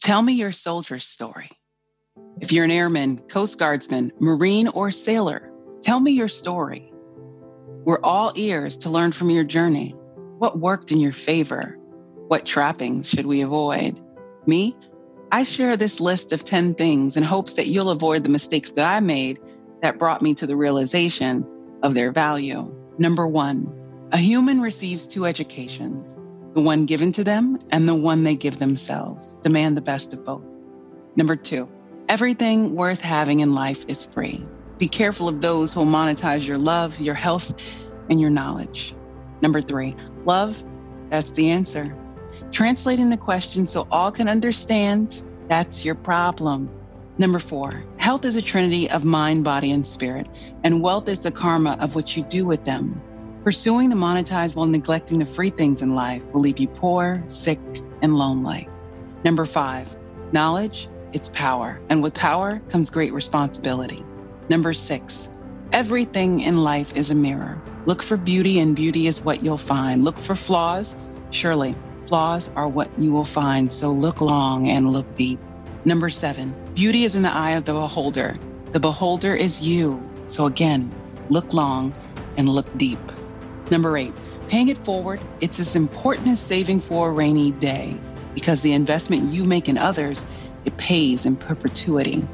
Tell me your soldier story. If you're an airman, Coast Guardsman, Marine, or sailor, tell me your story. We're all ears to learn from your journey. What worked in your favor? What trappings should we avoid? Me, I share this list of 10 things in hopes that you'll avoid the mistakes that I made that brought me to the realization of their value. Number one, a human receives two educations the one given to them and the one they give themselves. Demand the best of both. Number two, everything worth having in life is free. Be careful of those who monetize your love, your health, and your knowledge. Number three, love, that's the answer. Translating the question so all can understand, that's your problem. Number four, health is a trinity of mind, body, and spirit, and wealth is the karma of what you do with them. Pursuing the monetized while neglecting the free things in life will leave you poor, sick, and lonely. Number five, knowledge, it's power. And with power comes great responsibility. Number six, everything in life is a mirror. Look for beauty, and beauty is what you'll find. Look for flaws. Surely, flaws are what you will find. So look long and look deep. Number seven, beauty is in the eye of the beholder. The beholder is you. So again, look long and look deep. Number eight, paying it forward, it's as important as saving for a rainy day because the investment you make in others, it pays in perpetuity.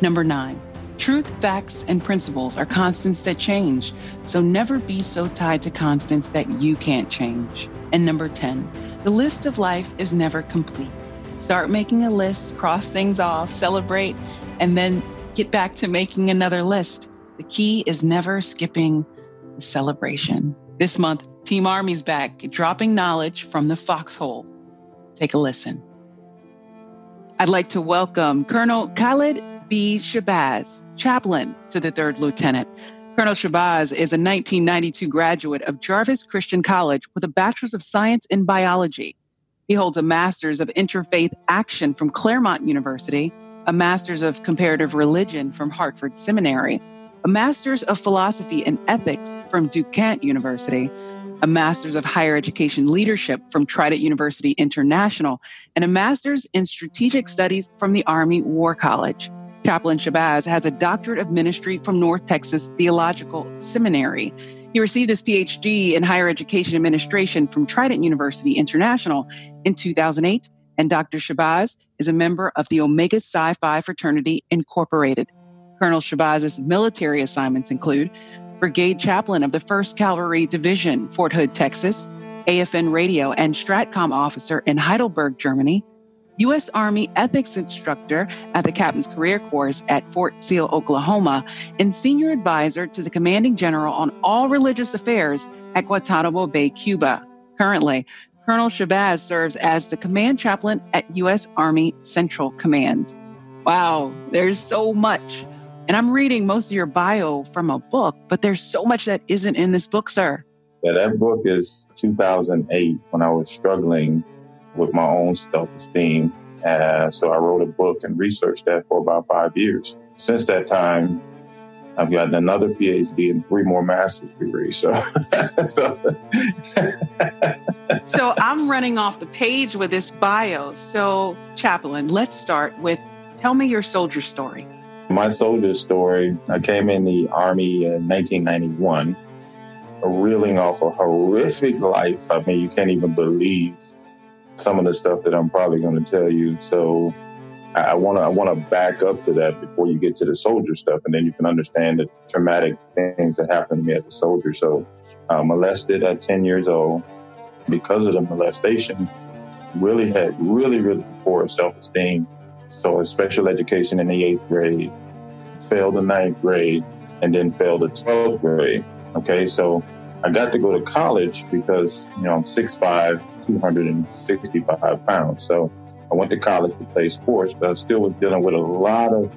Number nine, truth, facts, and principles are constants that change. So never be so tied to constants that you can't change. And number 10, the list of life is never complete. Start making a list, cross things off, celebrate, and then get back to making another list. The key is never skipping celebration. This month, Team Army's back, dropping knowledge from the foxhole. Take a listen. I'd like to welcome Colonel Khalid B. Shabazz, chaplain to the third lieutenant. Colonel Shabazz is a 1992 graduate of Jarvis Christian College with a Bachelor's of Science in Biology. He holds a Master's of Interfaith Action from Claremont University, a Master's of Comparative Religion from Hartford Seminary, a Master's of Philosophy and Ethics from Duquesne University, a Master's of Higher Education Leadership from Trident University International, and a Master's in Strategic Studies from the Army War College. Chaplain Shabazz has a Doctorate of Ministry from North Texas Theological Seminary. He received his PhD in Higher Education Administration from Trident University International in 2008, and Dr. Shabazz is a member of the Omega Psi Phi Fraternity Incorporated. Colonel Shabazz's military assignments include Brigade Chaplain of the 1st Cavalry Division, Fort Hood, Texas, AFN radio and STRATCOM officer in Heidelberg, Germany, U.S. Army ethics instructor at the Captain's Career Course at Fort Sill, Oklahoma, and senior advisor to the commanding general on all religious affairs at Guantanamo Bay, Cuba. Currently, Colonel Shabazz serves as the command chaplain at U.S. Army Central Command. Wow, there's so much. And I'm reading most of your bio from a book, but there's so much that isn't in this book, sir. Yeah, that book is 2008 when I was struggling with my own self esteem. Uh, so I wrote a book and researched that for about five years. Since that time, I've gotten another PhD and three more master's degrees. So, so, so I'm running off the page with this bio. So, Chaplain, let's start with tell me your soldier story. My soldier story, I came in the Army in 1991, reeling off a horrific life. I mean, you can't even believe some of the stuff that I'm probably going to tell you. So I want to I want to back up to that before you get to the soldier stuff, and then you can understand the traumatic things that happened to me as a soldier. So, uh, molested at 10 years old because of the molestation, really had really really poor self esteem so a special education in the eighth grade, failed the ninth grade, and then failed the 12th grade. Okay, so I got to go to college because, you know, I'm 6'5, 265 pounds. So I went to college to play sports, but I still was dealing with a lot of,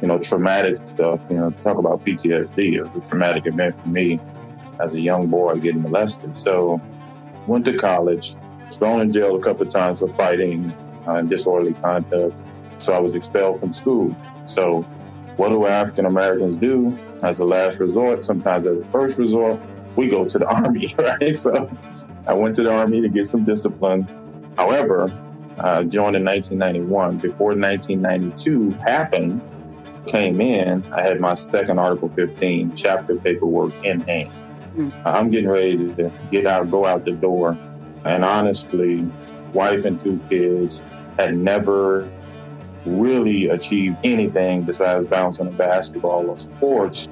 you know, traumatic stuff. You know, talk about PTSD. It was a traumatic event for me as a young boy getting molested. So went to college, thrown in jail a couple of times for fighting uh, and disorderly conduct. So I was expelled from school. So what do African Americans do as a last resort? Sometimes as a first resort, we go to the army, right? So I went to the army to get some discipline. However, uh, joined in 1991. Before 1992 happened, came in, I had my second Article 15 chapter paperwork in hand. Mm. I'm getting ready to get out, go out the door. And honestly, wife and two kids had never really achieve anything besides bouncing a basketball or sports.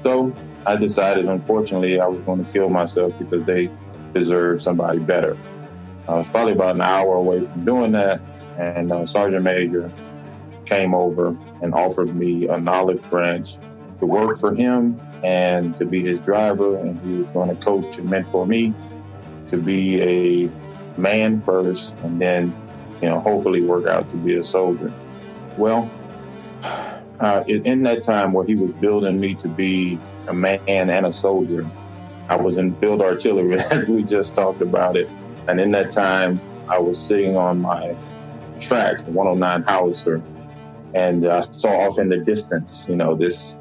So I decided, unfortunately, I was going to kill myself because they deserved somebody better. I was probably about an hour away from doing that, and uh, Sergeant Major came over and offered me an olive branch to work for him and to be his driver, and he was going to coach and mentor me to be a man first, and then, you know, hopefully work out to be a soldier. Well, uh, in that time where he was building me to be a man and a soldier, I was in field artillery, as we just talked about it. And in that time, I was sitting on my track, 109 howitzer, and I saw off in the distance, you know, this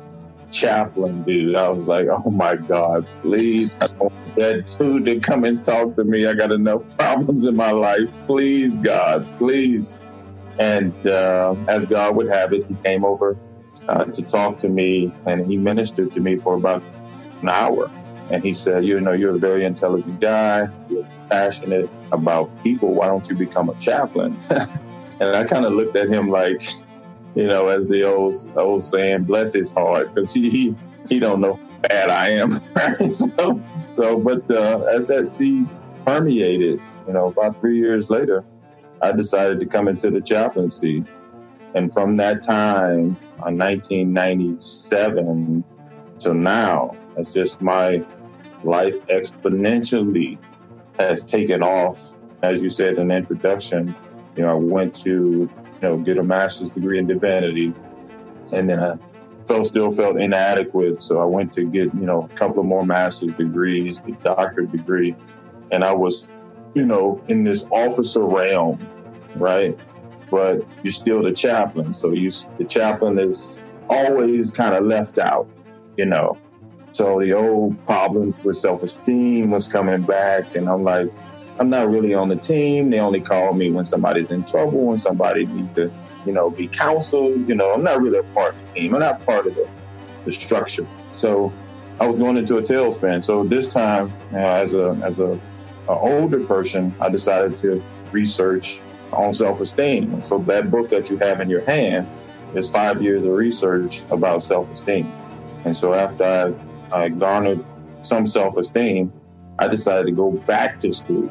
chaplain dude. I was like, oh my God, please, I don't want that dude to come and talk to me. I got enough problems in my life. Please, God, please. And uh, as God would have it, he came over uh, to talk to me and he ministered to me for about an hour. And he said, You know, you're a very intelligent guy, you're passionate about people. Why don't you become a chaplain? and I kind of looked at him like, you know, as the old old saying, bless his heart, because he, he he don't know how bad I am. so, so, but uh, as that seed permeated, you know, about three years later, I decided to come into the chaplaincy, and from that time, on 1997 till now, it's just my life exponentially has taken off. As you said in the introduction, you know, I went to know, get a master's degree in divinity. And then I felt still felt inadequate. So I went to get, you know, a couple of more master's degrees, the doctorate degree. And I was, you know, in this officer realm, right? But you're still the chaplain. So you the chaplain is always kind of left out, you know. So the old problems with self-esteem was coming back and I'm like, I'm not really on the team. They only call me when somebody's in trouble, when somebody needs to, you know, be counseled. You know, I'm not really a part of the team. I'm not part of the, the structure. So I was going into a tailspin. So this time, you know, as a as a, a older person, I decided to research on self-esteem. So that book that you have in your hand is five years of research about self-esteem. And so after I, I garnered some self-esteem, I decided to go back to school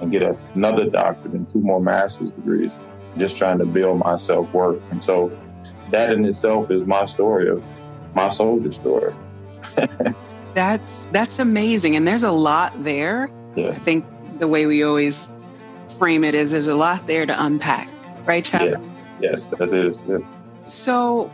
and get another doctorate and two more master's degrees, just trying to build my self worth. And so that in itself is my story of my soldier story. that's that's amazing. And there's a lot there. I think the way we always frame it is there's a lot there to unpack, right, Chad? Yes, yes, that is. Yes. So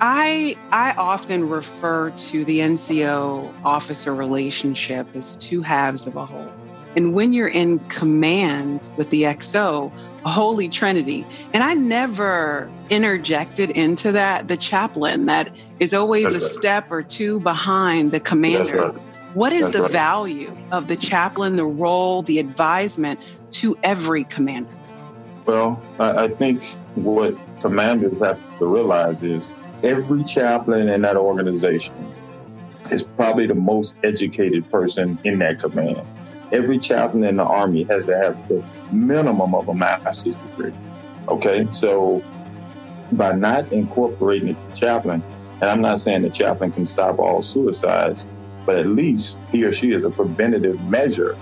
I I often refer to the NCO officer relationship as two halves of a whole. And when you're in command with the XO, holy trinity. And I never interjected into that the chaplain that is always That's a right. step or two behind the commander. Right. What is That's the right. value of the chaplain, the role, the advisement to every commander? Well, I, I think what commanders have to realize is every chaplain in that organization is probably the most educated person in that command every chaplain in the Army has to have the minimum of a master's degree. Okay, so by not incorporating the chaplain, and I'm not saying the chaplain can stop all suicides, but at least he or she is a preventative measure.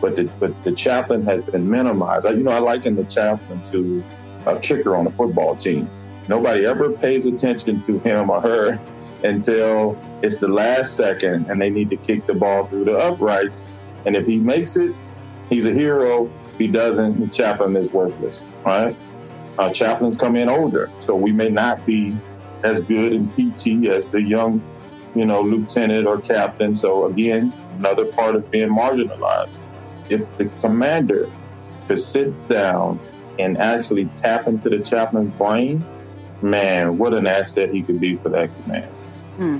But the, but the chaplain has been minimized. You know, I liken the chaplain to a kicker on a football team. Nobody ever pays attention to him or her until it's the last second and they need to kick the ball through the uprights and if he makes it, he's a hero. If he doesn't, the chaplain is worthless, right? Uh, chaplains come in older, so we may not be as good in PT as the young, you know, lieutenant or captain. So again, another part of being marginalized. If the commander could sit down and actually tap into the chaplain's brain, man, what an asset he could be for that command. Hmm.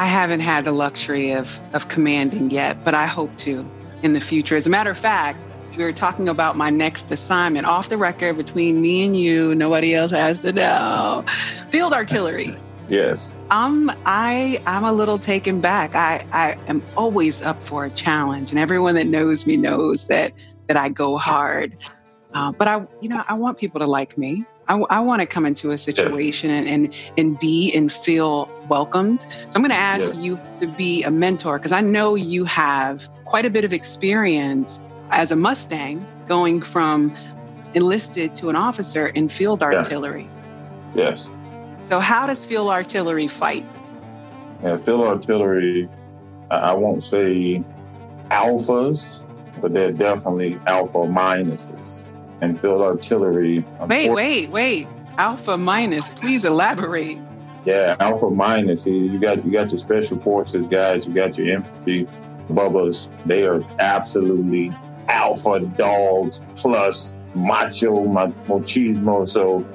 I haven't had the luxury of of commanding yet, but I hope to in the future. As a matter of fact, we were talking about my next assignment off the record between me and you. Nobody else has to know. Field artillery. Yes. I'm I I'm a little taken back. I I am always up for a challenge, and everyone that knows me knows that that I go hard. Uh, but I, you know, I want people to like me. I, I want to come into a situation and, and, and be and feel welcomed. So I'm going to ask you to be a mentor because I know you have quite a bit of experience as a Mustang going from enlisted to an officer in field artillery. Yes. So how does field artillery fight? Yeah, field artillery, I won't say alphas, but they're definitely alpha minuses and field artillery. Wait, wait, wait. Alpha minus, please elaborate. Yeah, alpha minus. You got you got your special forces guys, you got your infantry bubbas. They are absolutely alpha dogs plus macho machismo. So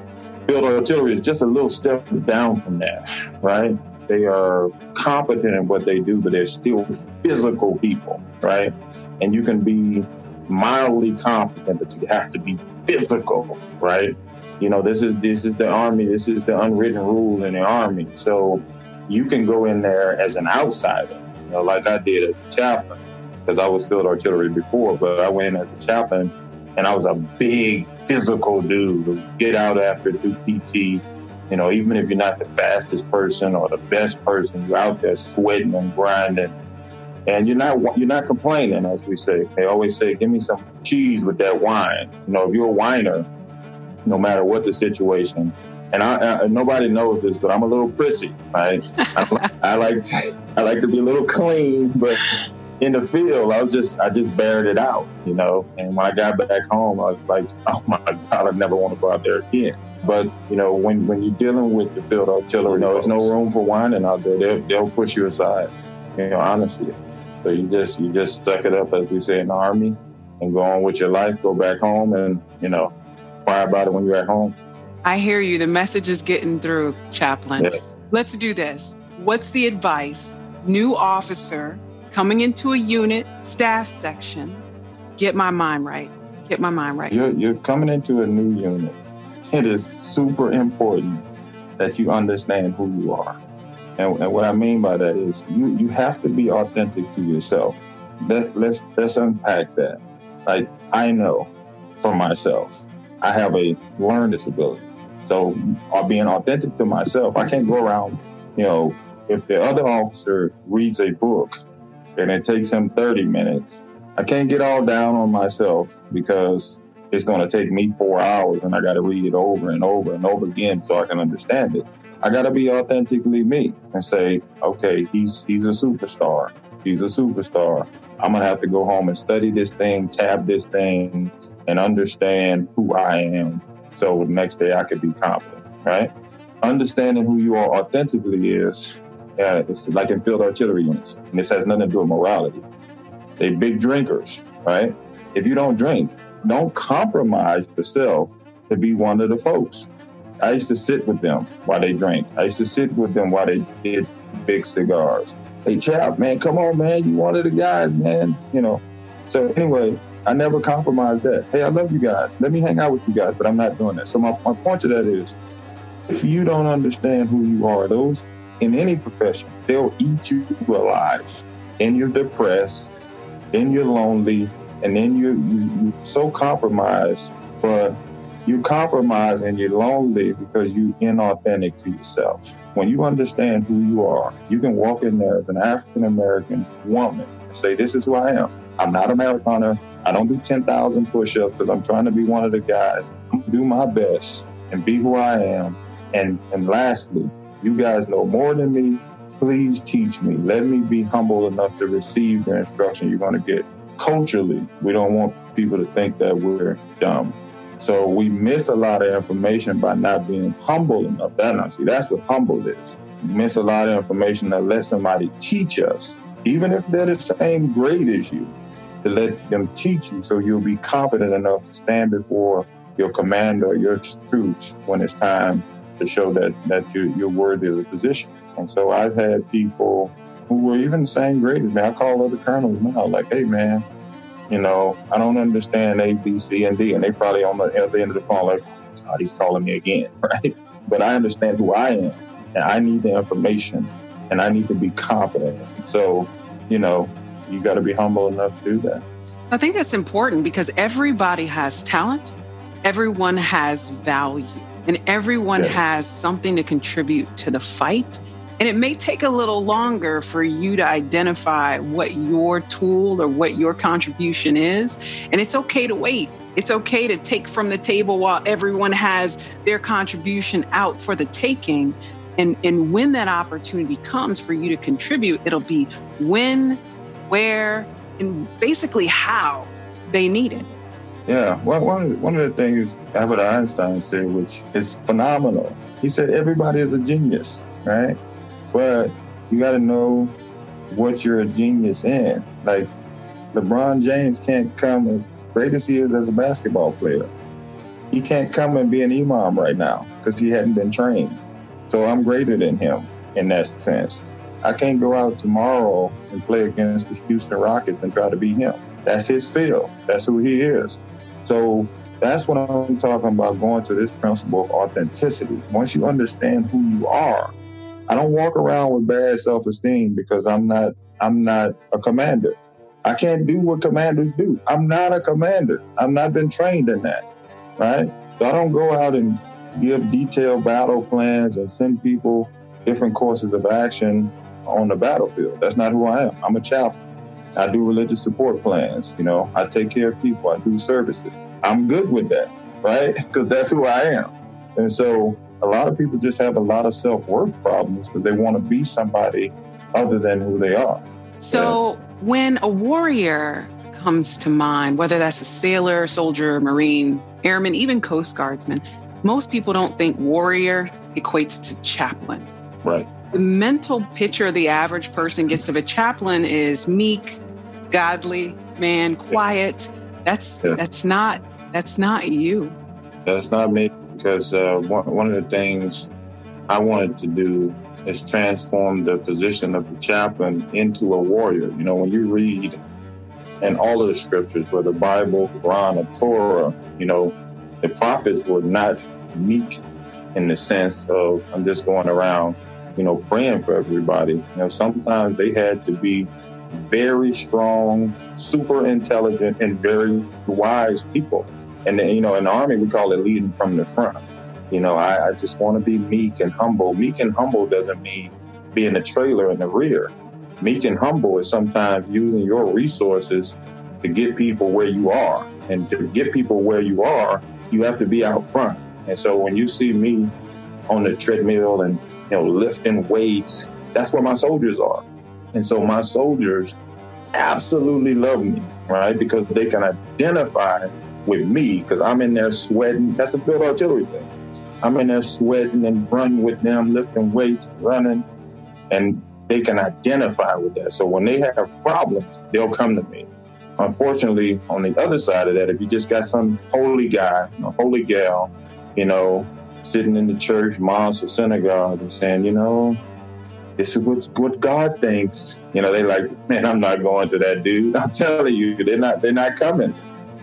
field artillery is just a little step down from that, right? They are competent in what they do, but they're still physical people, right? And you can be mildly competent, but you have to be physical, right? You know, this is this is the army. This is the unwritten rule in the army. So you can go in there as an outsider, you know, like I did as a chaplain, because I was field artillery before, but I went in as a chaplain, and I was a big physical dude. Get out after do PT. You know, even if you're not the fastest person or the best person, you're out there sweating and grinding and you're not you're not complaining, as we say. They always say, "Give me some cheese with that wine." You know, if you're a whiner, no matter what the situation. And I, I nobody knows this, but I'm a little prissy, right? I, I, like to, I like to be a little clean, but in the field, I was just I just bared it out, you know. And when I got back home, I was like, "Oh my God, I never want to go out there again." But you know, when when you're dealing with the field artillery, you know, there's no room for whining out there. They'll, they'll push you aside. You know, honestly. So you just you just stuck it up, as we say in the army, and go on with your life. Go back home, and you know, cry about it when you're at home. I hear you. The message is getting through, chaplain. Yeah. Let's do this. What's the advice? New officer coming into a unit, staff section. Get my mind right. Get my mind right. You're, you're coming into a new unit. It is super important that you understand who you are. And, and, what I mean by that is you, you have to be authentic to yourself. Let, let's, let's unpack that. Like, I know for myself, I have a learned disability. So, uh, being authentic to myself, I can't go around, you know, if the other officer reads a book and it takes him 30 minutes, I can't get all down on myself because it's going to take me four hours and I got to read it over and over and over again so I can understand it. I got to be authentically me and say, okay, he's he's a superstar. He's a superstar. I'm gonna have to go home and study this thing, tab this thing, and understand who I am. So the next day I could be confident, right? Understanding who you are authentically is, yeah, it's like in field artillery units, and this has nothing to do with morality. They big drinkers, right? If you don't drink, don't compromise the self to be one of the folks. I used to sit with them while they drank. I used to sit with them while they did big cigars. Hey, chap, man, come on, man. You one of the guys, man. You know. So anyway, I never compromised that. Hey, I love you guys. Let me hang out with you guys, but I'm not doing that. So my, my point to that is if you don't understand who you are, those in any profession, they'll eat you alive. And you're depressed, then you're lonely, and then you're, you, are so compromised. But you compromise and you're lonely because you're inauthentic to yourself. When you understand who you are, you can walk in there as an African American woman and say, This is who I am. I'm not a marathoner. I don't do 10,000 push ups because I'm trying to be one of the guys. I'm do my best and be who I am. And, and lastly, you guys know more than me. Please teach me. Let me be humble enough to receive the instruction you're going to get. Culturally, we don't want people to think that we're dumb. So we miss a lot of information by not being humble enough. That now see, that's what humble is. Miss a lot of information that let somebody teach us, even if they're the same grade as you, to let them teach you so you'll be confident enough to stand before your commander your troops when it's time to show that that you, you're worthy of the position. And so I've had people who were even the same grade as me. I call other colonels now, like, hey man, You know, I don't understand A, B, C, and D, and they probably on the other end of the phone like, oh, he's calling me again, right? But I understand who I am, and I need the information, and I need to be confident. So, you know, you got to be humble enough to do that. I think that's important because everybody has talent, everyone has value, and everyone yes. has something to contribute to the fight. And it may take a little longer for you to identify what your tool or what your contribution is. And it's okay to wait. It's okay to take from the table while everyone has their contribution out for the taking. And, and when that opportunity comes for you to contribute, it'll be when, where, and basically how they need it. Yeah, well, one, one of the things Albert Einstein said, which is phenomenal, he said, everybody is a genius, right? But you got to know what you're a genius in. Like LeBron James can't come as great as he is as a basketball player. He can't come and be an imam right now because he hadn't been trained. So I'm greater than him in that sense. I can't go out tomorrow and play against the Houston Rockets and try to beat him. That's his field. That's who he is. So that's what I'm talking about going to this principle of authenticity. Once you understand who you are, I don't walk around with bad self-esteem because I'm not I'm not a commander. I can't do what commanders do. I'm not a commander. I've not been trained in that. Right? So I don't go out and give detailed battle plans and send people different courses of action on the battlefield. That's not who I am. I'm a chaplain. I do religious support plans. You know, I take care of people. I do services. I'm good with that, right? Because that's who I am. And so a lot of people just have a lot of self worth problems because they want to be somebody other than who they are. So yes. when a warrior comes to mind, whether that's a sailor, soldier, marine, airman, even coast guardsman, most people don't think warrior equates to chaplain. Right. The mental picture the average person gets of a chaplain is meek, godly man, quiet. That's yeah. that's not that's not you. That's not me because uh, one, one of the things I wanted to do is transform the position of the chaplain into a warrior. You know, when you read in all of the scriptures, whether Bible, Quran, or Torah, you know, the prophets were not meek in the sense of I'm just going around, you know, praying for everybody. You know, sometimes they had to be very strong, super intelligent, and very wise people. And you know, in the army, we call it leading from the front. You know, I, I just want to be meek and humble. Meek and humble doesn't mean being a trailer in the rear. Meek and humble is sometimes using your resources to get people where you are. And to get people where you are, you have to be out front. And so when you see me on the treadmill and you know lifting weights, that's where my soldiers are. And so my soldiers absolutely love me, right? Because they can identify with me because I'm in there sweating. That's a field artillery thing. I'm in there sweating and running with them, lifting weights, running, and they can identify with that. So when they have problems, they'll come to me. Unfortunately, on the other side of that, if you just got some holy guy, a holy gal, you know, sitting in the church, mosque, or synagogue, and saying, you know, this is what, what God thinks. You know, they like, man, I'm not going to that dude. I'm telling you, they're not, they're not coming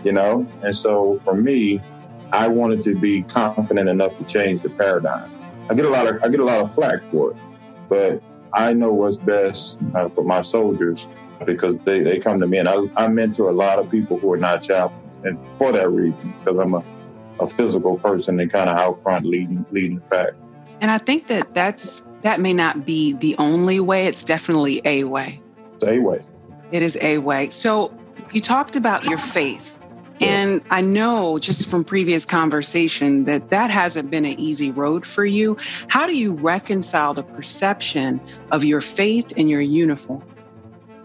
you know? And so for me, I wanted to be confident enough to change the paradigm. I get a lot of I get a lot of flack for it, but I know what's best uh, for my soldiers because they, they come to me and I, I mentor a lot of people who are not chaplains and for that reason because I'm a, a physical person and kind of out front leading leading the pack. And I think that that's that may not be the only way. It's definitely a way. It's a way. It is a way. So you talked about your faith and I know just from previous conversation that that hasn't been an easy road for you. How do you reconcile the perception of your faith and your uniform?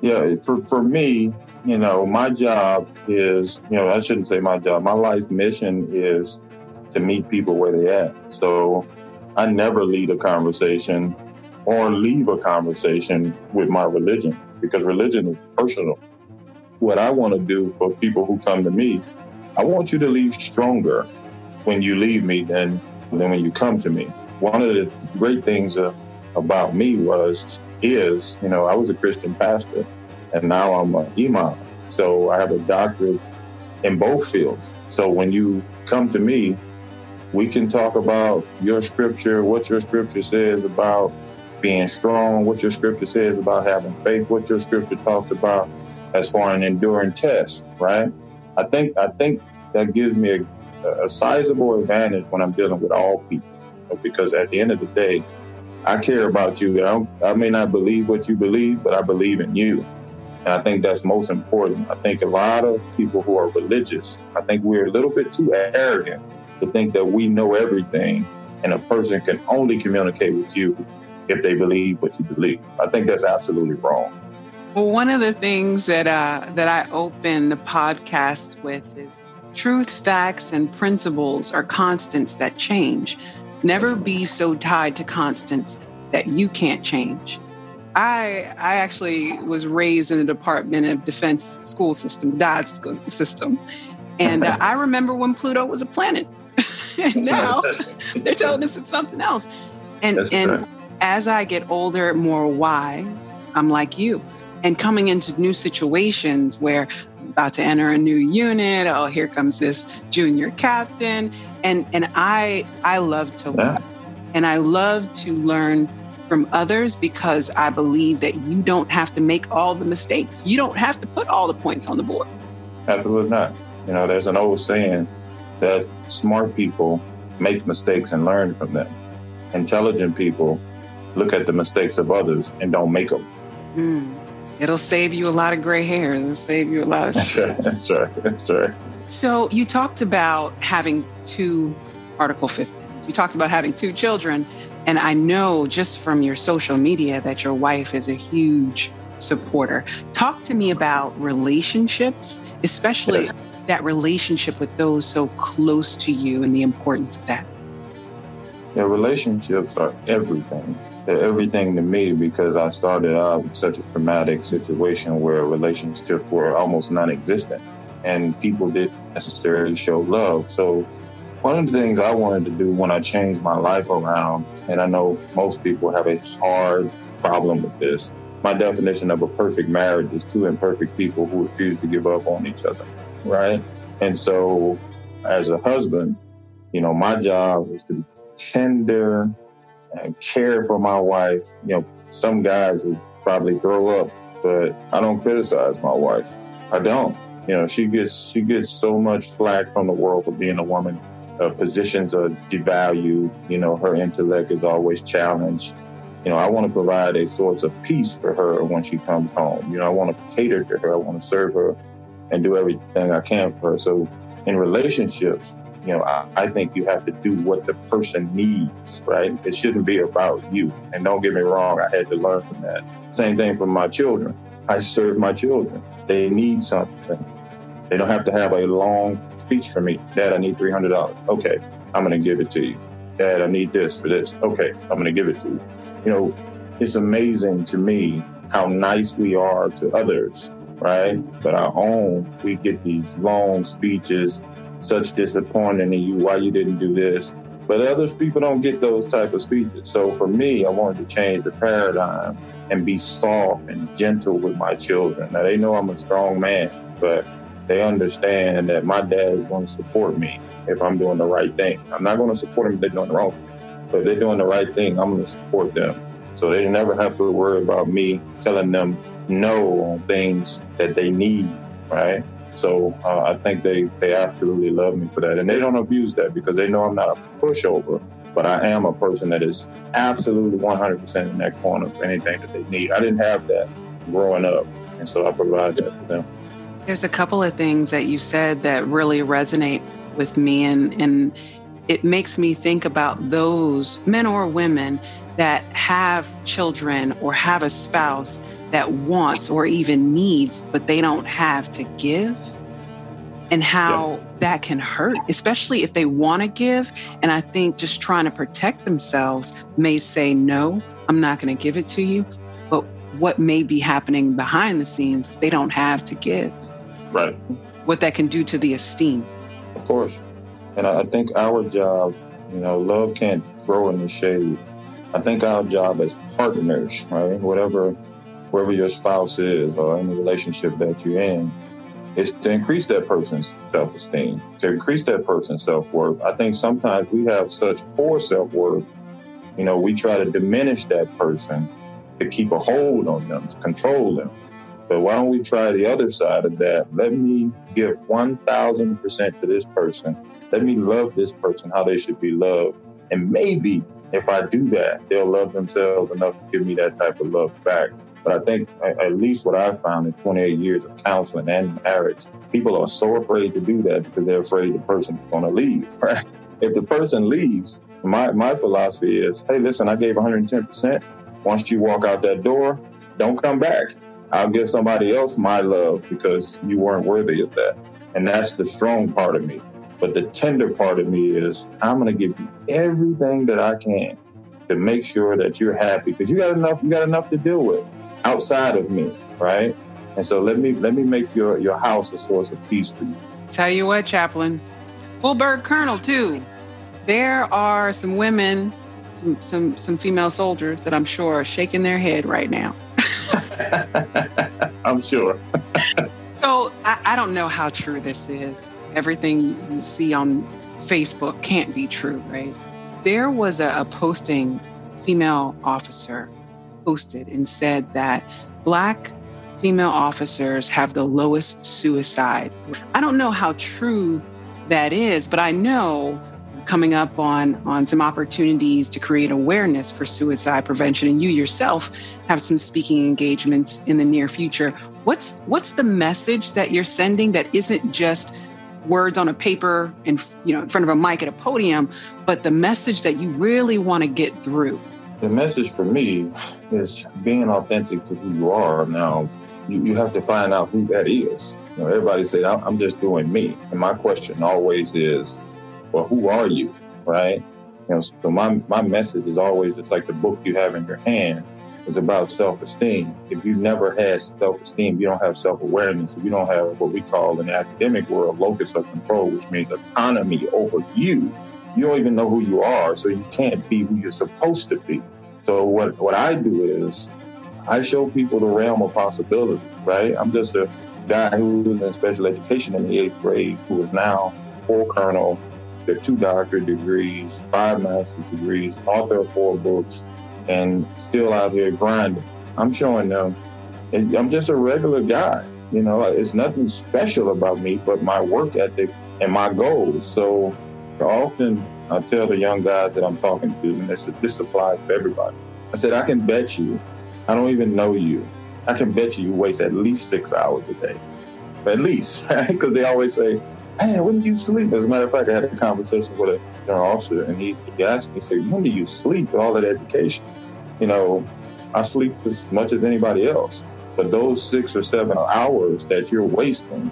Yeah, for, for me, you know, my job is, you know, I shouldn't say my job. My life mission is to meet people where they at. So I never lead a conversation or leave a conversation with my religion because religion is personal what I want to do for people who come to me, I want you to leave stronger when you leave me than, than when you come to me. One of the great things uh, about me was, is, you know, I was a Christian pastor and now I'm an imam. So I have a doctorate in both fields. So when you come to me, we can talk about your scripture, what your scripture says about being strong, what your scripture says about having faith, what your scripture talks about as far an enduring test, right? I think I think that gives me a, a sizable advantage when I'm dealing with all people, because at the end of the day, I care about you. I, I may not believe what you believe, but I believe in you. And I think that's most important. I think a lot of people who are religious, I think we're a little bit too arrogant to think that we know everything and a person can only communicate with you if they believe what you believe. I think that's absolutely wrong. Well, one of the things that uh, that I open the podcast with is truth, facts, and principles are constants that change. Never be so tied to constants that you can't change. I I actually was raised in the Department of Defense school system, DOD school system, and uh, I remember when Pluto was a planet, and now they're telling us it's something else. And That's and right. as I get older, more wise, I'm like you, and coming into new situations where I'm about to enter a new unit. Oh, here comes this junior captain, and and I I love to yeah. learn, and I love to learn from others because I believe that you don't have to make all the mistakes. You don't have to put all the points on the board. Absolutely not. You know, there's an old saying that smart people make mistakes and learn from them. Intelligent people look at the mistakes of others and don't make them. Mm. It'll save you a lot of gray hair. It'll save you a lot of. That's right. That's right. So you talked about having two Article 15. You talked about having two children. And I know just from your social media that your wife is a huge supporter. Talk to me about relationships, especially yeah. that relationship with those so close to you and the importance of that. Yeah, relationships are everything. They're everything to me because I started out in such a traumatic situation where relationships were almost non existent and people didn't necessarily show love. So one of the things I wanted to do when I changed my life around, and I know most people have a hard problem with this, my definition of a perfect marriage is two imperfect people who refuse to give up on each other, right? And so, as a husband, you know, my job is to tender and care for my wife. You know, some guys would probably throw up, but I don't criticize my wife. I don't. You know, she gets she gets so much flack from the world for being a woman uh, positions are devalued. You know, her intellect is always challenged. You know, I want to provide a source of peace for her when she comes home. You know, I want to cater to her. I want to serve her and do everything I can for her. So in relationships, you know, I, I, think you have to do what the person needs, right? It shouldn't be about you. And don't get me wrong, I had to learn from that. Same thing for my children. I serve my children. They need something. They don't have to have a long speech for me. Dad, I need $300. Okay, I'm going to give it to you. Dad, I need this for this. Okay, I'm going to give it to you. You know, it's amazing to me how nice we are to others, right? But our own, we get these long speeches, such disappointing in you, why you didn't do this. But others people don't get those type of speeches. So for me, I wanted to change the paradigm and be soft and gentle with my children. Now they know I'm a strong man, but they understand that my dad is going to support me if I'm doing the right thing. I'm not going to support them if they're doing the wrong thing. But if they're doing the right thing, I'm going to support them. So they never have to worry about me telling them no on things that they need, right? So uh, I think they, they absolutely love me for that. And they don't abuse that because they know I'm not a pushover, but I am a person that is absolutely 100% in that corner for anything that they need. I didn't have that growing up. And so I provide that for them. There's a couple of things that you said that really resonate with me, and, and it makes me think about those men or women that have children or have a spouse that wants or even needs, but they don't have to give, and how yeah. that can hurt, especially if they want to give. And I think just trying to protect themselves may say, No, I'm not going to give it to you. But what may be happening behind the scenes is they don't have to give. Right. What that can do to the esteem. Of course. And I think our job, you know, love can't throw in the shade. I think our job as partners, right, whatever, wherever your spouse is or any relationship that you're in, is to increase that person's self esteem, to increase that person's self worth. I think sometimes we have such poor self worth, you know, we try to diminish that person to keep a hold on them, to control them. But why don't we try the other side of that? Let me give 1000% to this person. Let me love this person how they should be loved. And maybe if I do that, they'll love themselves enough to give me that type of love back. But I think at least what I've found in 28 years of counseling and marriage, people are so afraid to do that because they're afraid the person is going to leave. Right? If the person leaves, my, my philosophy is, hey, listen, I gave 110%. Once you walk out that door, don't come back. I'll give somebody else my love because you weren't worthy of that. And that's the strong part of me. But the tender part of me is I'm going to give you everything that I can to make sure that you're happy because you got enough you got enough to deal with outside of me, right? And so let me let me make your your house a source of peace for you. Tell you what, Chaplain, full bird Colonel too. There are some women, some some some female soldiers that I'm sure are shaking their head right now. I'm sure. so I, I don't know how true this is. Everything you see on Facebook can't be true, right? There was a, a posting, female officer posted and said that Black female officers have the lowest suicide. I don't know how true that is, but I know coming up on on some opportunities to create awareness for suicide prevention and you yourself have some speaking engagements in the near future what's what's the message that you're sending that isn't just words on a paper and you know in front of a mic at a podium but the message that you really want to get through the message for me is being authentic to who you are. Now, you, you have to find out who that is. You know, everybody say, I'm just doing me. And my question always is, well, who are you? Right? So my, my message is always, it's like the book you have in your hand is about self-esteem. If you never had self-esteem, you don't have self-awareness. If you don't have what we call in the academic world locus of control, which means autonomy over you, you don't even know who you are, so you can't be who you're supposed to be. So what what I do is I show people the realm of possibility, right? I'm just a guy who was in special education in the eighth grade who is now full colonel, with two doctorate degrees, five master's degrees, author of four books, and still out here grinding. I'm showing them I'm just a regular guy. You know, it's nothing special about me, but my work ethic and my goals. So Often I tell the young guys that I'm talking to, and this, this applies to everybody. I said, I can bet you, I don't even know you. I can bet you you waste at least six hours a day. At least, because they always say, man, when do you sleep? As a matter of fact, I had a conversation with a officer, and he, he asked me, he said, when do you sleep with all that education? You know, I sleep as much as anybody else. But those six or seven hours that you're wasting,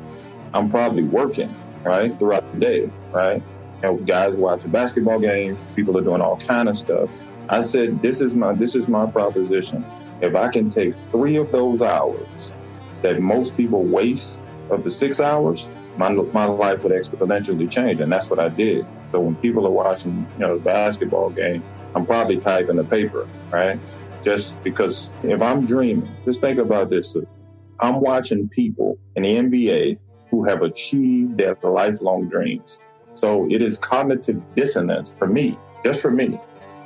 I'm probably working, right, throughout the day, right? And guys watching basketball games, people are doing all kind of stuff. I said, this is my this is my proposition. If I can take three of those hours that most people waste of the six hours, my my life would exponentially change, and that's what I did. So when people are watching, you know, the basketball game, I'm probably typing the paper, right? Just because if I'm dreaming, just think about this. I'm watching people in the NBA who have achieved their lifelong dreams. So it is cognitive dissonance for me, just for me,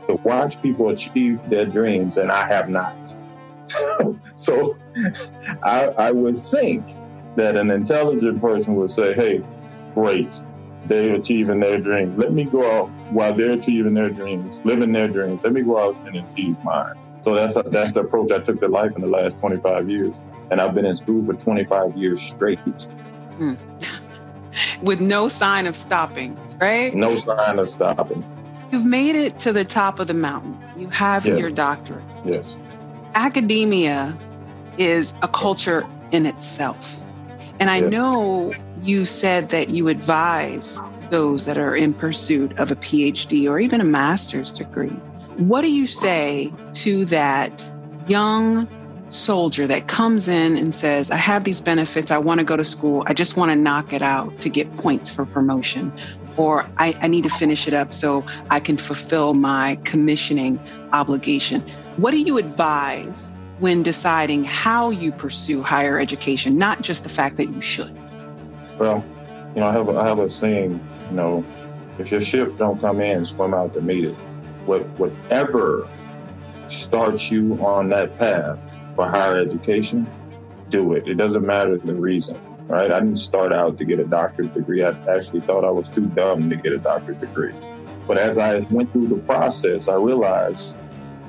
to watch people achieve their dreams and I have not. so I, I would think that an intelligent person would say, hey, great, they're achieving their dreams. Let me go out while they're achieving their dreams, living their dreams. Let me go out and achieve mine. So that's that's the approach I took to life in the last 25 years. And I've been in school for 25 years straight. Mm with no sign of stopping, right? No sign of stopping. You've made it to the top of the mountain. You have yes. your doctorate. Yes. Academia is a culture in itself. And I yes. know you said that you advise those that are in pursuit of a PhD or even a master's degree. What do you say to that young soldier that comes in and says, I have these benefits, I want to go to school, I just want to knock it out to get points for promotion, or I, I, need to finish it up so I can fulfill my commissioning obligation. What do you advise when deciding how you pursue higher education, not just the fact that you should? Well, you know, I have a, I have a saying, you know, if your ship don't come in, swim out to meet it. What, whatever starts you on that path for higher education, do it. It doesn't matter the reason, right? I didn't start out to get a doctorate degree. I actually thought I was too dumb to get a doctorate degree. But as I went through the process, I realized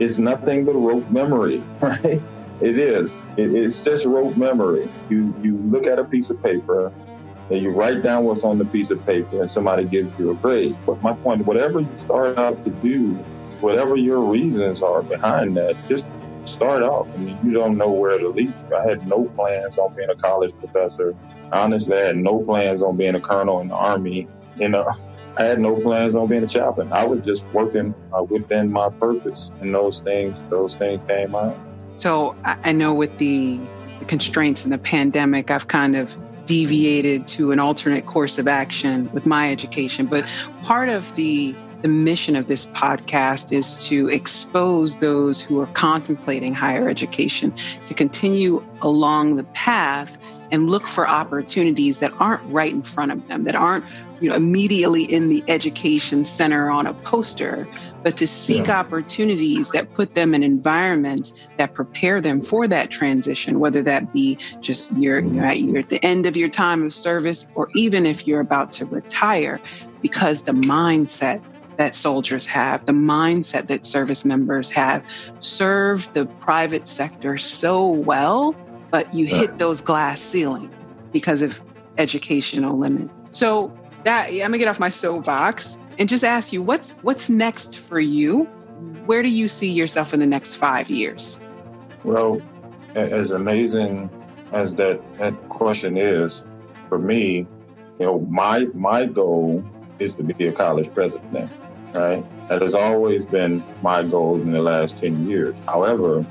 it's nothing but rote memory, right? It is. It, it's just rote memory. You you look at a piece of paper and you write down what's on the piece of paper, and somebody gives you a grade. But my point, whatever you start out to do, whatever your reasons are behind that, just start off. I mean, you don't know where to lead you. I had no plans on being a college professor. Honestly, I had no plans on being a colonel in the army. You know, I had no plans on being a chaplain. I was just working uh, within my purpose, and those things, those things came out. So I know with the constraints and the pandemic, I've kind of deviated to an alternate course of action with my education. But part of the the mission of this podcast is to expose those who are contemplating higher education to continue along the path and look for opportunities that aren't right in front of them, that aren't you know immediately in the education center on a poster, but to seek yeah. opportunities that put them in environments that prepare them for that transition, whether that be just you're, you're, at, you're at the end of your time of service, or even if you're about to retire, because the mindset that soldiers have, the mindset that service members have, serve the private sector so well but you hit those glass ceilings because of educational limit. So that I'm gonna get off my soapbox and just ask you what's what's next for you? Where do you see yourself in the next five years? Well, as amazing as that, that question is, for me, you know, my my goal is to be a college president, right? That has always been my goal in the last 10 years. However,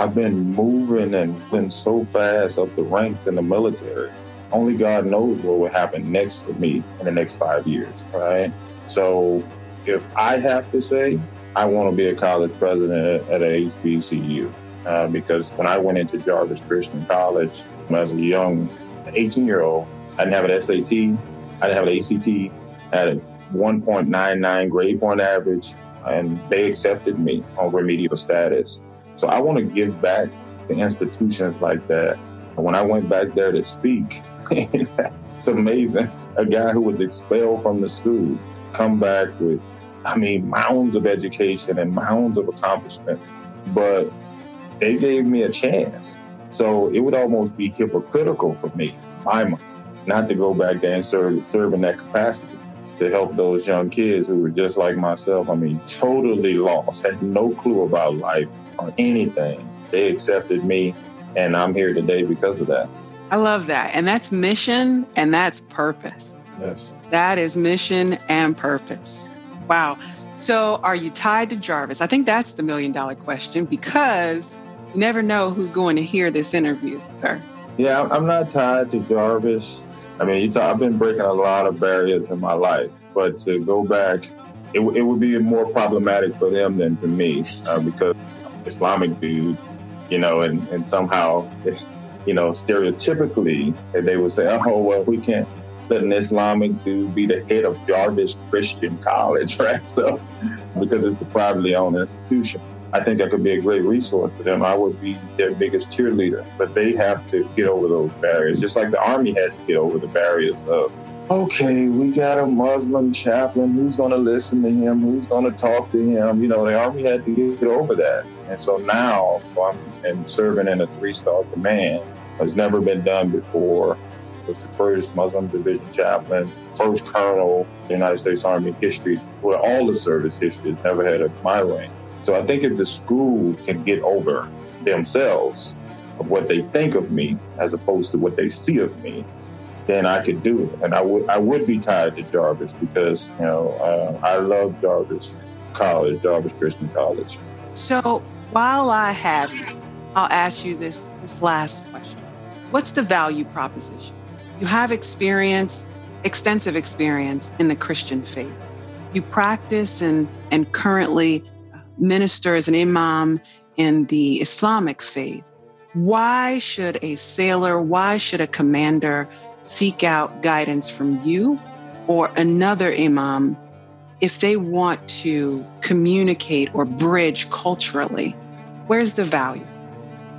I've been moving and been so fast up the ranks in the military. Only God knows what will happen next for me in the next five years, right? So if I have to say, I want to be a college president at a HBCU uh, because when I went into Jarvis Christian College as a young 18 year old, I didn't have an SAT, I didn't have an ACT, I had a 1.99 grade point average, and they accepted me on remedial status. So I want to give back to institutions like that. And when I went back there to speak, it's amazing. A guy who was expelled from the school come back with, I mean, mounds of education and mounds of accomplishment, but they gave me a chance. So it would almost be hypocritical for me, my mind, not to go back there and serve, serve in that capacity to help those young kids who were just like myself. I mean, totally lost, had no clue about life, on anything. They accepted me, and I'm here today because of that. I love that. And that's mission and that's purpose. Yes. That is mission and purpose. Wow. So, are you tied to Jarvis? I think that's the million dollar question because you never know who's going to hear this interview, sir. Yeah, I'm not tied to Jarvis. I mean, talk, I've been breaking a lot of barriers in my life, but to go back, it, it would be more problematic for them than to me uh, because Islamic dude, you know, and, and somehow, you know, stereotypically, they would say, oh, well, we can't let an Islamic dude be the head of Jarvis Christian College, right? So, because it's a privately owned institution. I think that could be a great resource for them. I would be their biggest cheerleader, but they have to get over those barriers, just like the Army had to get over the barriers of okay, we got a Muslim chaplain. Who's going to listen to him? Who's going to talk to him? You know, the Army had to get over that. And so now I'm serving in a three star command. It's never been done before. It was the first Muslim division chaplain, first colonel in the United States Army history, where all the service history never had a my rank. So I think if the school can get over themselves of what they think of me as opposed to what they see of me, then I could do it. And I would I would be tied to Jarvis because you know uh, I love Jarvis College, Jarvis Christian College. So while I have you, I'll ask you this this last question: What's the value proposition? You have experience, extensive experience in the Christian faith. You practice and and currently minister as an imam in the Islamic faith. Why should a sailor, why should a commander seek out guidance from you or another imam if they want to communicate or bridge culturally? Where's the value?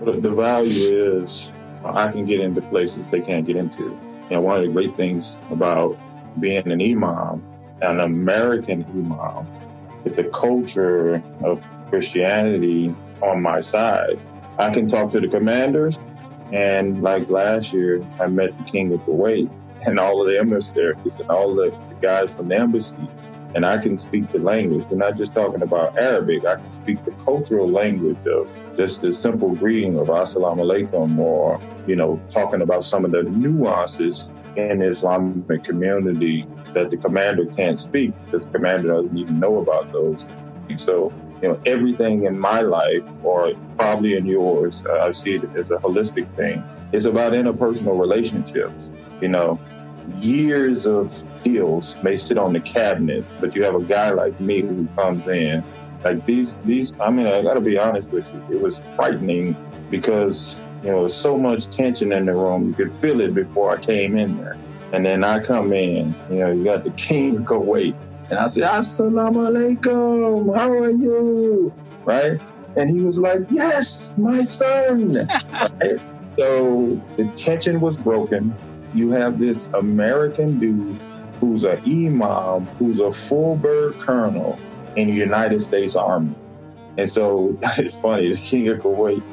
The value is I can get into places they can't get into. And one of the great things about being an imam, an American imam, with the culture of Christianity on my side, I can talk to the commanders. And like last year, I met the king of Kuwait and all of the emissaries and all the guys from the embassies and I can speak the language. We're not just talking about Arabic. I can speak the cultural language of just the simple greeting of Assalamu alaikum or, you know, talking about some of the nuances in the Islamic community that the commander can't speak because the commander doesn't even know about those. So, you know, everything in my life or probably in yours, uh, I see it as a holistic thing. It's about interpersonal relationships. You know, years of deals may sit on the cabinet, but you have a guy like me who comes in. Like these, these. I mean, I got to be honest with you. It was frightening because you know so much tension in the room. You could feel it before I came in there, and then I come in. You know, you got the king of Kuwait, and I said, "Assalamu alaikum. How are you?" Right, and he was like, "Yes, my son." right? So the tension was broken you have this American dude who's an imam, who's a full bird colonel in the United States Army. And so it's funny, the king of Kuwait,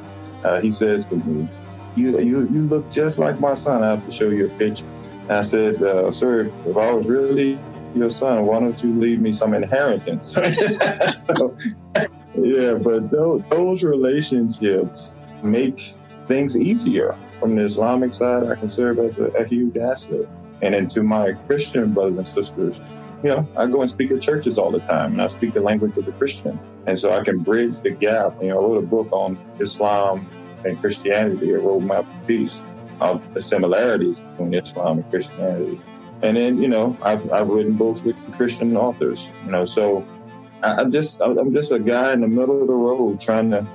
uh, he says to me, you, you, you look just like my son. I have to show you a picture. And I said, uh, sir, if I was really your son, why don't you leave me some inheritance? so, yeah, but those, those relationships make things easier from the Islamic side, I can serve as a, a huge asset. And then to my Christian brothers and sisters, you know, I go and speak at churches all the time, and I speak the language of the Christian, and so I can bridge the gap. You know, I wrote a book on Islam and Christianity, a roadmap of peace, of the similarities between Islam and Christianity. And then, you know, I've, I've written books with Christian authors. You know, so I, am just I'm just a guy in the middle of the road trying to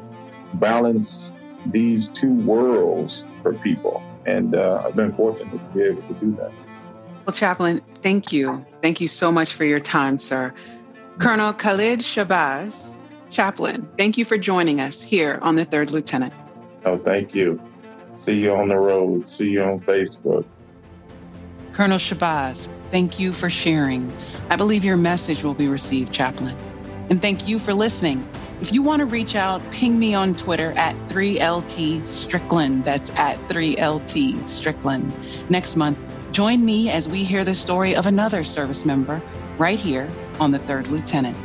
balance these two worlds for people. And uh, I've been fortunate to be able to do that. Well, Chaplain, thank you. Thank you so much for your time, sir. Colonel Khalid Shabazz, Chaplain, thank you for joining us here on the Third Lieutenant. Oh, thank you. See you on the road. See you on Facebook. Colonel Shabazz, thank you for sharing. I believe your message will be received, Chaplain. And thank you for listening. If you want to reach out, ping me on Twitter at 3LT Strickland. That's at 3LT Strickland. Next month, join me as we hear the story of another service member right here on the Third Lieutenant.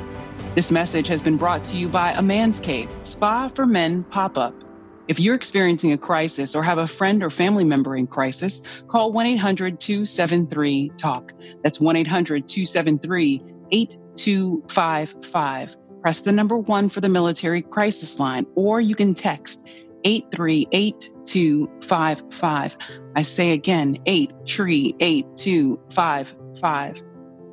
This message has been brought to you by A Man's Cave, Spa for Men pop up. If you're experiencing a crisis or have a friend or family member in crisis, call 1 800 273 TALK. That's 1 800 273 8255 press the number one for the military crisis line, or you can text 838255. I say again, 838255.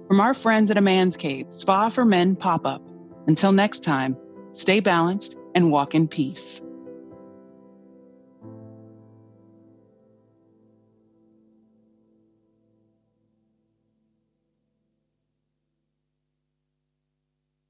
From our friends at A Man's Cave, Spa for Men pop up. Until next time, stay balanced and walk in peace.